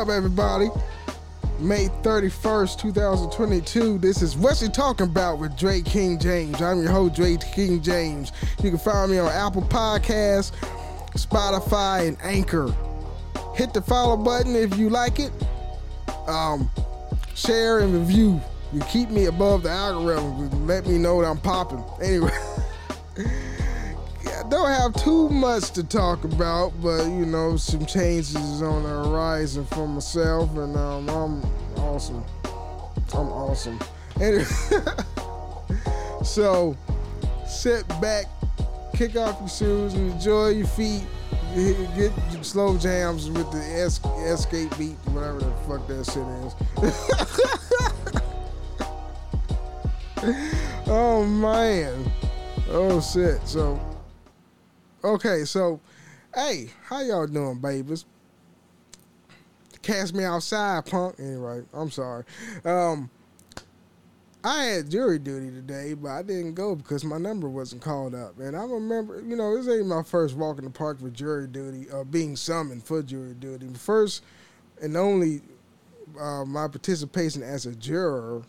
Up, everybody? May 31st, 2022. This is What's He Talking About with Dray King Jaymes. I'm your host, Dray King Jaymes. You can find me on Apple Podcasts, Spotify, and Anchor. Hit the follow button if you like it. Um, share and review. You keep me above the algorithm. Let me know that I'm popping. Anyway. Don't have too much to talk about, but you know, some changes on the horizon for myself, and um, I'm awesome. I'm awesome. Anyway, so sit back, kick off your shoes, and enjoy your feet. Get slow jams with the es- escape beat, whatever the fuck that shit is. oh man. Oh shit. So Okay, so, hey, how y'all doing, babies? Cast me outside, punk. Anyway, I'm sorry. Um, I had jury duty today, but I didn't go because my number wasn't called up. And I remember, you know, this ain't my first walk in the park for jury duty, or uh, being summoned for jury duty. First and only uh, my participation as a juror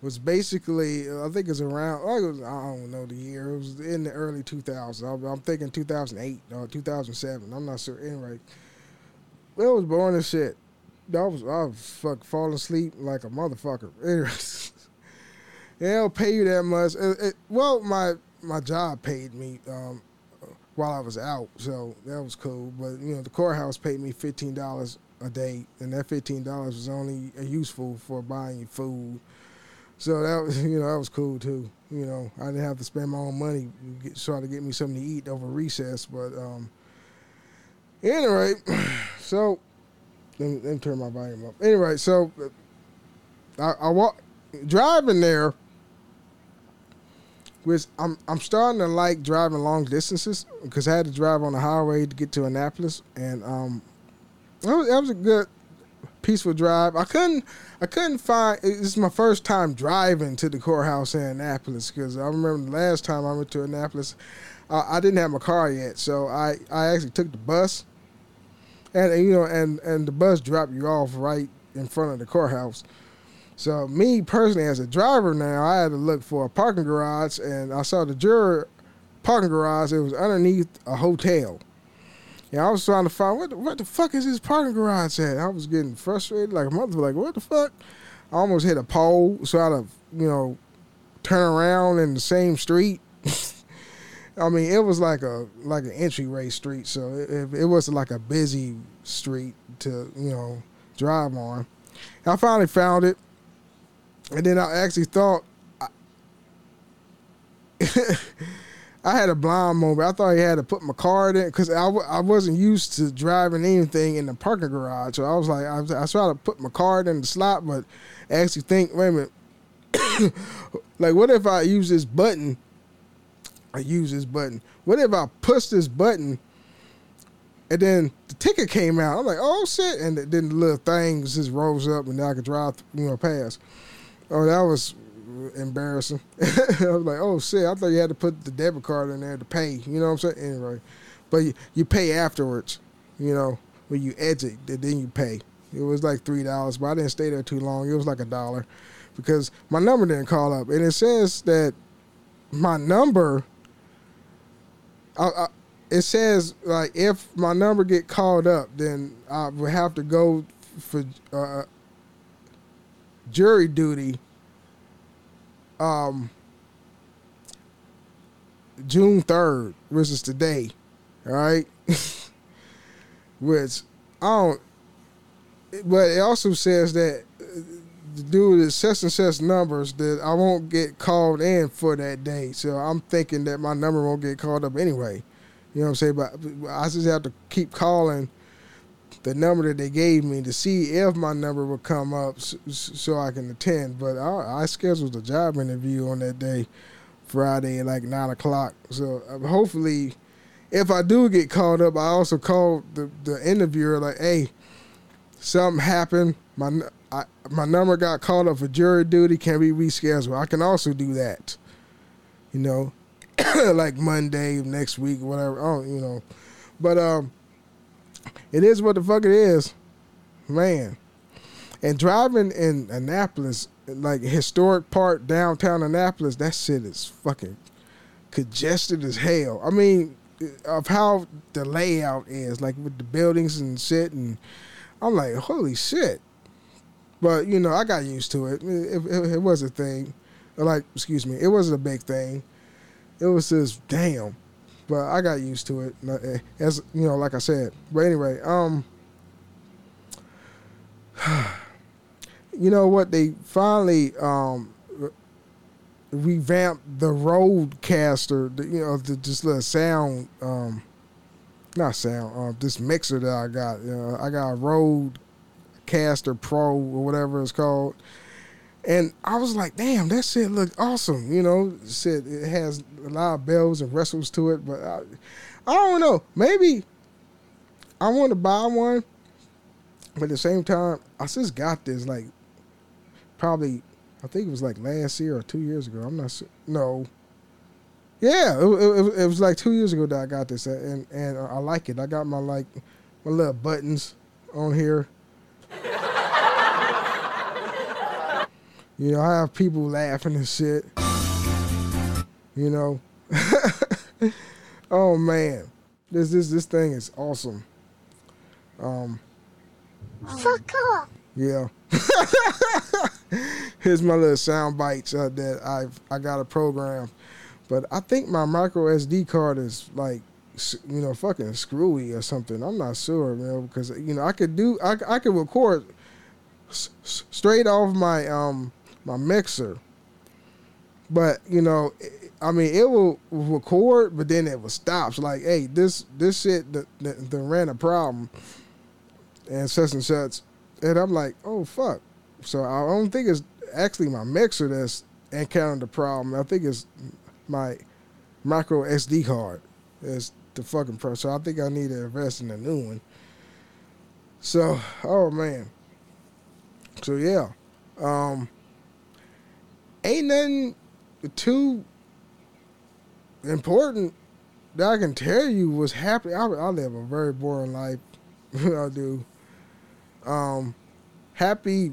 was basically I think it's around I don't know the year. It was in the early 2000s. I'm thinking 2008 or 2007. I'm not sure. Anyway, it was born and shit. I was I was fuck falling asleep like a motherfucker. Anyways, they don't pay you that much. It, it, well, my my job paid me um, while I was out, so that was cool. But you know, the courthouse paid me fifteen dollars a day, and that fifteen dollars was only useful for buying food so that was, you know, that was cool too. You know, I didn't have to spend my own money get, try to get me something to eat over recess. But um, anyway, so let me, let me turn my volume up. Anyway, so I, I walk driving there. Which I'm I'm starting to like driving long distances because I had to drive on the highway to get to Annapolis, and um, that was, that was a good peaceful drive. I couldn't I couldn't find. Is my first time driving to the courthouse in Annapolis because I remember the last time I went to Annapolis, I didn't have my car yet, so I, I actually took the bus, and, and you know and and the bus dropped you off right in front of the courthouse. So me personally, as a driver now, I had to look for a parking garage, and I saw the juror parking garage. It was underneath a hotel. Yeah, I was trying to find what the, what the fuck is this parking garage at. I was getting frustrated like a mother. Like what the fuck? I almost hit a pole, so I had to you know turn around in the same street. I mean, it was like a like an entryway street, so it, it wasn't like a busy street to you know drive on. I finally found it, and then I actually thought. I, I had a blind moment. I thought he had to put my card in because I w- I wasn't used to driving anything in the parking garage. So I was like, I, I tried to put my card in the slot, but I actually think, wait a minute, like what if I use this button? I use this button. What if I push this button and then the ticket came out? I'm like, oh shit! And then the little thing just rose up, and I could drive, you know, past. Oh, that was embarrassing. I was like, oh shit, I thought you had to put the debit card in there to pay. You know what I'm saying? Anyway, but you, you pay afterwards. You know when you exit, then you pay. It was like three dollars, but I didn't stay there too long. It was like a dollar because my number didn't call up, and it says that my number. I, I, it says like if my number get called up, then I would have to go for uh, jury duty um, June 3rd, which is today, all right? which I don't, but it also says that the due to such and such numbers that I won't get called in for that day. So I'm thinking that my number won't get called up anyway. You know what I'm saying? But I just have to keep calling the number that they gave me to see if my number would come up so, so I can attend. But I, I, scheduled a job interview on that day, Friday at like nine o'clock. So uh, hopefully, if I do get called up, I also call the the interviewer like, "Hey, something happened. My I, my number got called up for jury duty. Can we reschedule? I can also do that. You know, like Monday next week, whatever. Oh, you know, but um it is what the fuck it is, man. And driving in Annapolis, like historic part downtown Annapolis, that shit is fucking congested as hell. I mean, of how the layout is, like with the buildings and shit, and I'm like, holy shit. But you know, I got used to it. It, it, it was a thing. Like, excuse me, it wasn't a big thing. It was just damn. But I got used to it. Eh, as you know, like I said. But anyway, um, you know what? They finally um revamped the RODECaster. The, you know, the just little sound, um, not sound, uh, this mixer that I got. You know, I got a RODECaster Pro or whatever it's called. And I was like, damn, that shit looked awesome. You know, shit, it has a lot of bells and whistles to it, but I, I don't know. Maybe I want to buy one, but at the same time, I just got this like probably I think it was like last year or two years ago. I'm not sure. No. Yeah, it, it, it, was like two years ago that I got this, and and I like it. I got my like my little buttons on here. You know, I have people laughing and shit. You know. oh man, this this this thing is awesome. Um. Fuck off. Yeah. Here's my little sound bites uh, that I've I got a program, but I think my micro SD card is like you know fucking screwy or something. I'm not sure, man, because you know I could do I I could record s- straight off my um my mixer, but you know. I mean, it will record, but then it will stop. So like, hey, this this shit the, the, ran a problem, and such and such, and I'm like, oh fuck. So I don't think it's actually my mixer that's encountered the problem. I think it's my micro SD card is the fucking problem. So I think I need to invest in a new one. So, oh man. So yeah, um, ain't nothing too important that I can tell you was happening. I, I live a very boring life. I do. Um, happy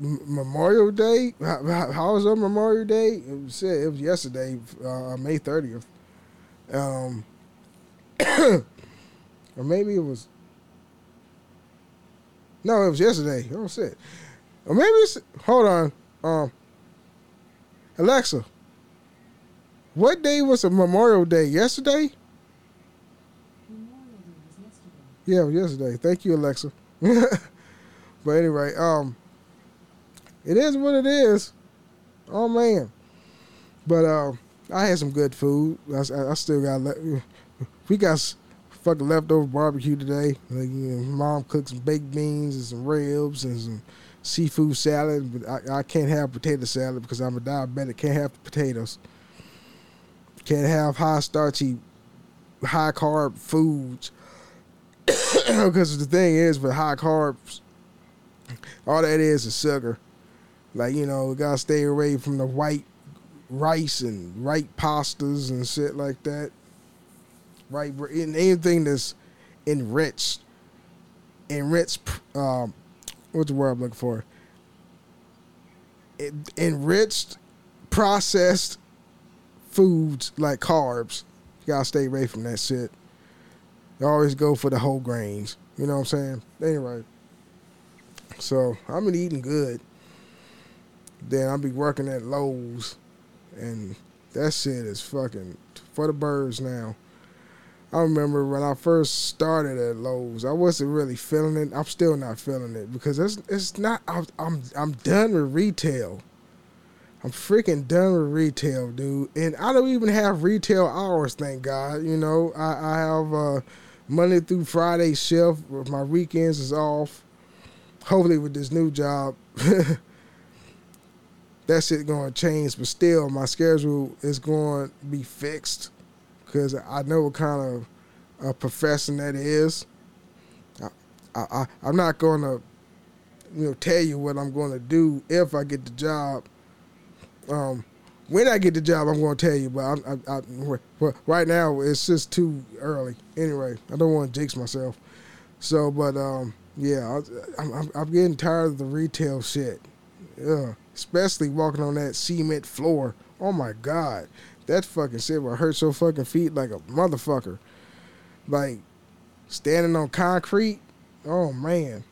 Memorial Day. How, how was on Memorial Day? It was it was yesterday, uh, May thirtieth. Um, or maybe it was. No, it was yesterday. Oh shit. Or maybe it's. Hold on. Um. Alexa. What day was a Memorial Day? Yesterday. Memorial Day was yesterday. Yeah, yesterday. Thank you, Alexa. but anyway, um it is what it is. Oh man, but uh, I had some good food. I, I still got le- we got fucking leftover barbecue today. Like, you know, mom cooked some baked beans and some ribs and some seafood salad. But I, I can't have potato salad because I'm a diabetic. Can't have potatoes. Can't have high starchy, high carb foods. because the thing is, with high carbs, all that is is sugar. Like, you know, we gotta stay away from the white rice and white pastas and shit like that. Right, in anything that's enriched, enriched. Um, what's the word I'm looking for? enriched, processed foods like carbs. You gotta stay away from that shit. You always go for the whole grains. You know what I'm saying? Anyway, so I've been eating good. Then I'll be working at Lowe's, and that shit is fucking for the birds now. I remember when I first started at Lowe's, I wasn't really feeling it. I'm still not feeling it because it's it's not. I'm I'm, I'm done with retail. I'm freaking done with retail, dude. And I don't even have retail hours, thank God. You know, I, I have uh, Monday through Friday shift. My weekends is off. Hopefully, with this new job, that shit going to change. But still, my schedule is going to be fixed because I know what kind of a profession that is. I, I, I'm not going to, you know, tell you what I'm going to do if I get the job. Um, when I get the job, I'm going to tell you. But I'm, I, I, right now, it's just too early. Anyway, I don't want to jinx myself. So, but um, yeah, I, I'm, I'm getting tired of the retail shit. Yeah, especially walking on that cement floor. Oh my god, that fucking shit will hurt your fucking feet like a motherfucker. Like standing on concrete. Oh man.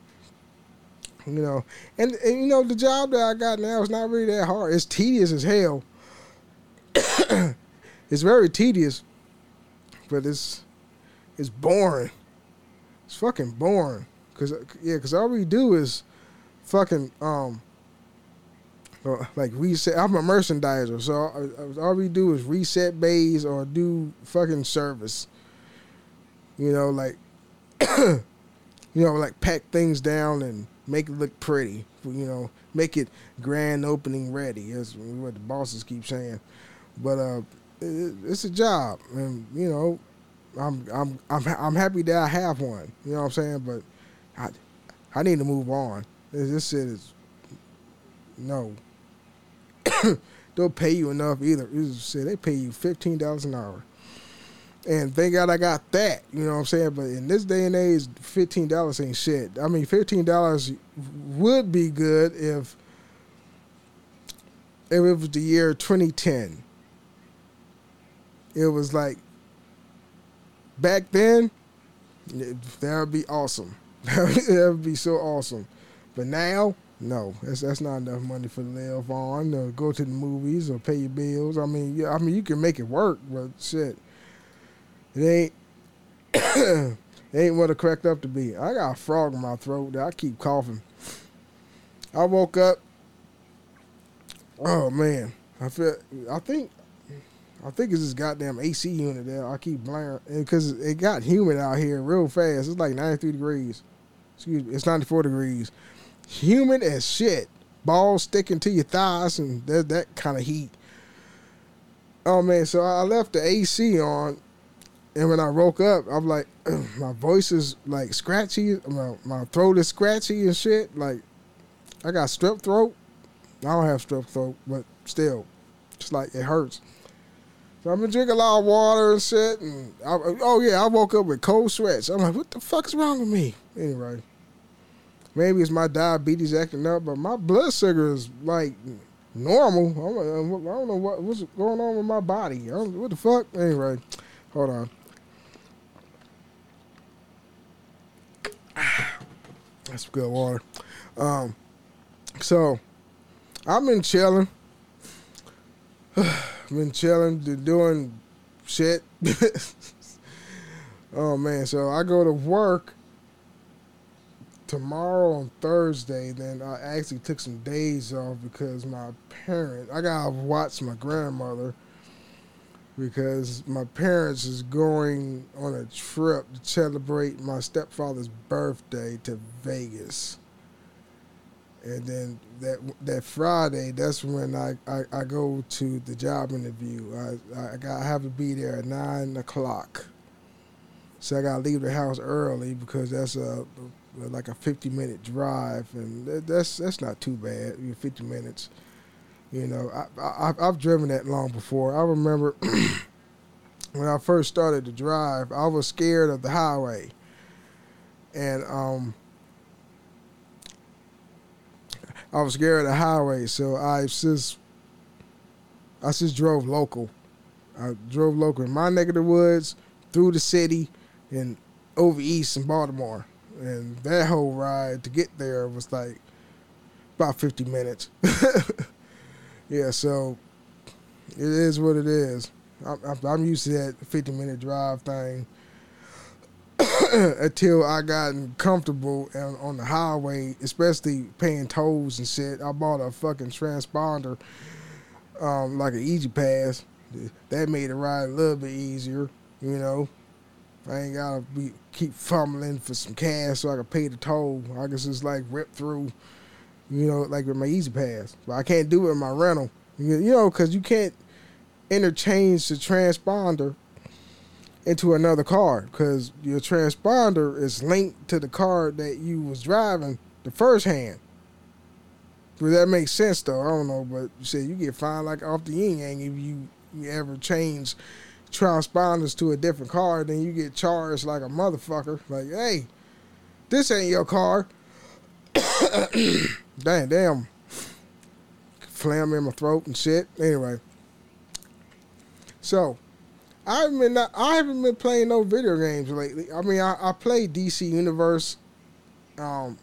You know, and, and you know the job that I got now is not really that hard. It's tedious as hell. it's very tedious, but it's it's boring. It's fucking boring. Cause yeah, cause all we do is fucking um uh, like reset. I'm a merchandiser, so all, we do is reset bays or do fucking service. You know, like you know, like pack things down and make it look pretty. You know, make it grand opening ready. That's what the bosses keep saying. But uh, it, it's a job, and you know, I'm I'm I'm I'm happy that I have one. You know what I'm saying? But I I need to move on. This shit is no. Don't pay you enough either. Shit, they pay you fifteen dollars an hour. And thank God I got that. You know what I'm saying? But in this day and age, fifteen dollars ain't shit. I mean, fifteen dollars would be good if if it was the year 2010. It was like back then. That would be awesome. that would be so awesome. But now, no, that's that's not enough money for to live on, or go to the movies, or pay your bills. I mean, yeah, I mean you can make it work, but shit it ain't it ain't what it cracked up to be. I got a frog in my throat that I keep coughing. I woke up. Oh man, I feel. I think. I think it's this goddamn AC unit there. I keep blaring because it got humid out here real fast. It's like 93 degrees. Excuse me, it's 94 degrees. Humid as shit. Balls sticking to your thighs and that that kind of heat. Oh man, so I left the AC on and when I woke up, I'm like, my voice is like scratchy. My, my throat is scratchy and shit. Like, I got strep throat. I don't have strep throat, but still, it's like it hurts. So I've been drinking a lot of water and shit. And I, oh yeah, I woke up with cold sweats. I'm like, what the fuck is wrong with me? Anyway, maybe it's my diabetes acting up, but my blood sugar is like normal. I don't know what, what's going on with my body. what the fuck? Anyway, hold on. That's good water. Um, so I've been chilling. been chilling, doing shit. oh man, so I go to work tomorrow on Thursday. Then I actually took some days off because my parent. I gotta watch my grandmother because my parents is going on a trip to celebrate my stepfather's birthday to Vegas. And then that that Friday, that's when I, I, I go to the job interview. I I got I have to be there at nine o'clock, so I gotta leave the house early because that's a like a fifty minute drive, and that's that's not too bad. Fifty minutes. You know, I, I I've driven that long before. I remember when I first started to drive, I was scared of the highway, and um, I was scared of the highway, so I just I just drove local. I drove local in my neck of the woods, through the city, and over east in Baltimore. And that whole ride to get there was like about 50 minutes. yeah, so it is what it is. I'm, I'm used to that 50 minute drive thing until I gotten comfortable on, on the highway, especially paying tolls and shit. I bought a fucking transponder, um, like an E-ZPass. That made the ride a little bit easier, you know. I ain't gotta be keep fumbling for some cash so I can pay the toll. I can just like rip through, you know, like with my E-ZPass. But I can't do it in my rental, you know, because you can't interchange the transponder into another car because your transponder is linked to the car that you was driving the first hand. Does that make sense though? I don't know, but you said you get fined like off the yin yang if you, you ever change transponders to a different car, then you get charged like a motherfucker. Like, hey, this ain't your car. damn, damn. Phlegm in my throat and shit. Anyway. So, I haven't been not, I haven't been playing no video games lately. I mean, I, I played DC Universe. Um,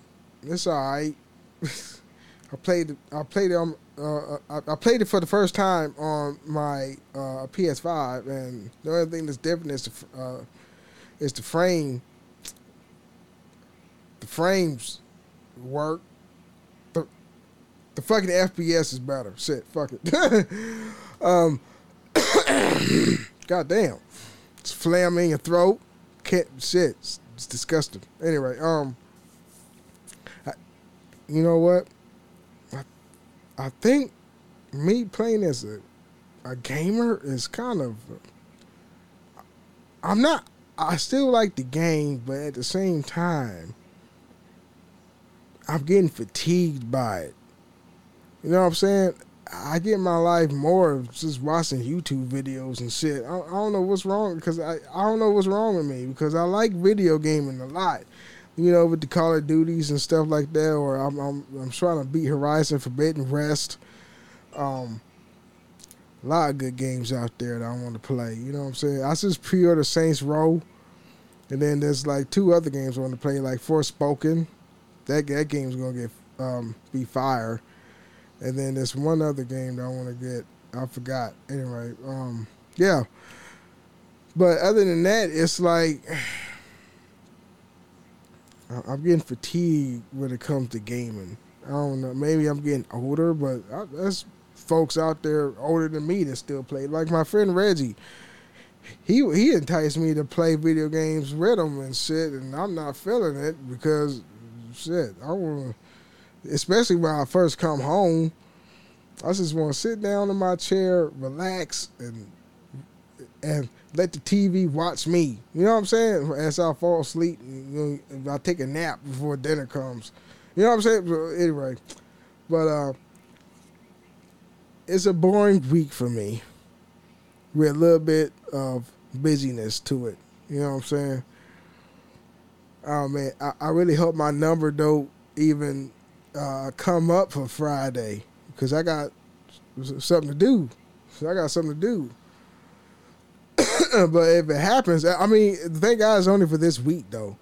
it's alright. I played I played it on uh, I, I, played it for the first time on my uh, PS5, and the only thing that's different is the uh, is the frame. The frames work. The the fucking FPS is better. Shit, fuck it. um, God damn, it's in your throat. Can't shit. It's, it's disgusting. Anyway, um, I, you know what? I think me playing as a, a gamer is kind of. I'm not. I still like the game, but at the same time, I'm getting fatigued by it. You know what I'm saying? I get my life more just watching YouTube videos and shit. I, I don't know what's wrong because I, I don't know what's wrong with me because I like video gaming a lot you know, with the Call of Duties and stuff like that, or I'm I'm, I'm trying to beat Horizon Forbidden West. Um, a lot of good games out there that I want to play. You know what I'm saying? I just pre-ordered Saints Row, and then there's like two other games I want to play, like Forspoken. That that game's gonna get um, be fire, and then there's one other game that I want to get. I forgot. Anyway, um, yeah. But other than that, it's like I'm getting fatigued when it comes to gaming. I don't know. Maybe I'm getting older, but I, there's folks out there older than me that still play. Like my friend Reggie, he he enticed me to play video games with him and shit, and I'm not feeling it because shit. I want, especially when I first come home. I just want to sit down in my chair, relax, and and let the TV watch me. You know what I'm saying? As I fall asleep, you know, I take a nap before dinner comes. You know what I'm saying? So anyway, but uh, it's a boring week for me with a little bit of busyness to it. You know what I'm saying? Oh man, I, I really hope my number don't even uh, come up for Friday because I got something to do. So I got something to do. but if it happens, I mean, thank God it's only for this week though.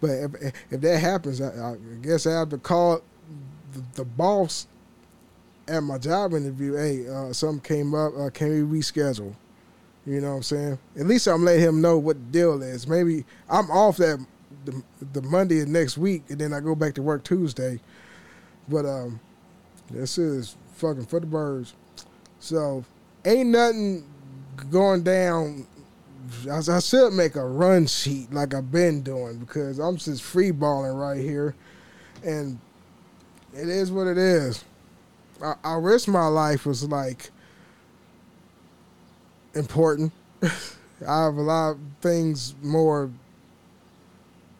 But if, if that happens, I, I, guess I have to call the, the, boss at my job interview. Hey, uh, something came up. Uh, can we reschedule? You know what I'm saying? At least I'm letting him know what the deal is. Maybe I'm off that the, the Monday of next week, and then I go back to work Tuesday. But um, this is fucking for the birds. So ain't nothing going down. I, I should make a run sheet like I've been doing because I'm just free balling right here, and it is what it is. I, I my life was like important. I have a lot of things more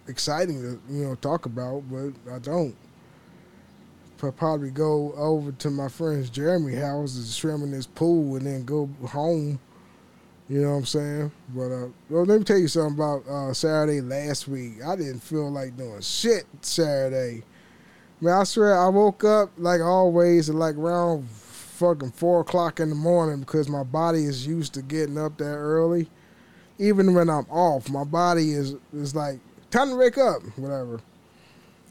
exciting to you know talk about, but I don't. I'll probably go over to my friend's Jeremy house and swim in his pool and then go home you know what I'm saying? But uh, well, let me tell you something about uh, Saturday last week. I didn't feel like doing shit Saturday. Man, I swear I woke up like always at like around fucking four o'clock in the morning because my body is used to getting up that early. Even when I'm off, my body is is like time to wake up, whatever.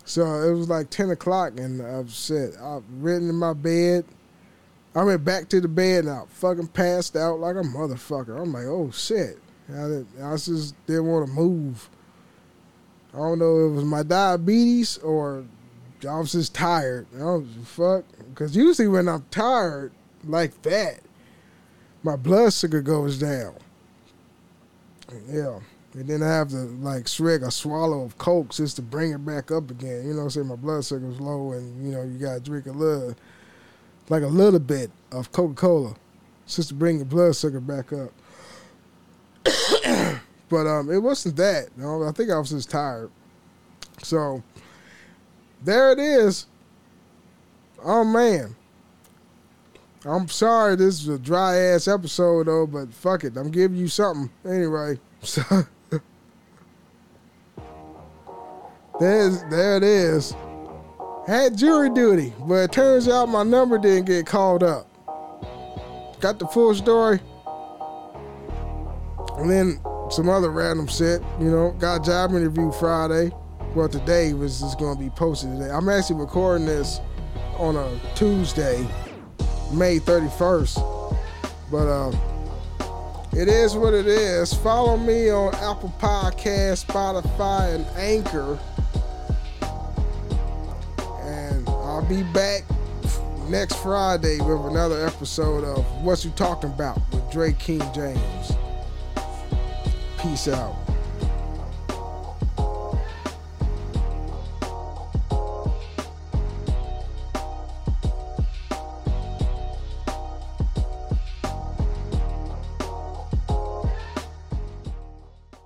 So it was like ten o'clock, and I said I've written in my bed I went back to the bed and I fucking passed out like a motherfucker. I'm like, oh shit. I, I just didn't want to move. I don't know if it was my diabetes or I was just tired. I was fuck. Because usually when I'm tired like that, my blood sugar goes down. Yeah. And then I have to like swig a swallow of Coke just to bring it back up again. You know, say my blood sugar's low and, you know, you got to drink a little like a little bit of Coca Cola just to bring the blood sugar back up. but um, it wasn't that. You know, I think I was just tired. So there it is. Oh man. I'm sorry this is a dry ass episode though, but fuck it. I'm giving you something anyway. So There's there it is. Had jury duty, but it turns out my number didn't get called up. Got the full story. And then some other random shit, you know, got a job interview Friday. Well, today was just gonna be posted today. I'm actually recording this on a Tuesday, May 31st. But uh it is what it is. Follow me on Apple Podcast, Spotify, and Anchor. Be back next Friday with another episode of What You Talking About with Dray King Jaymes. Peace out.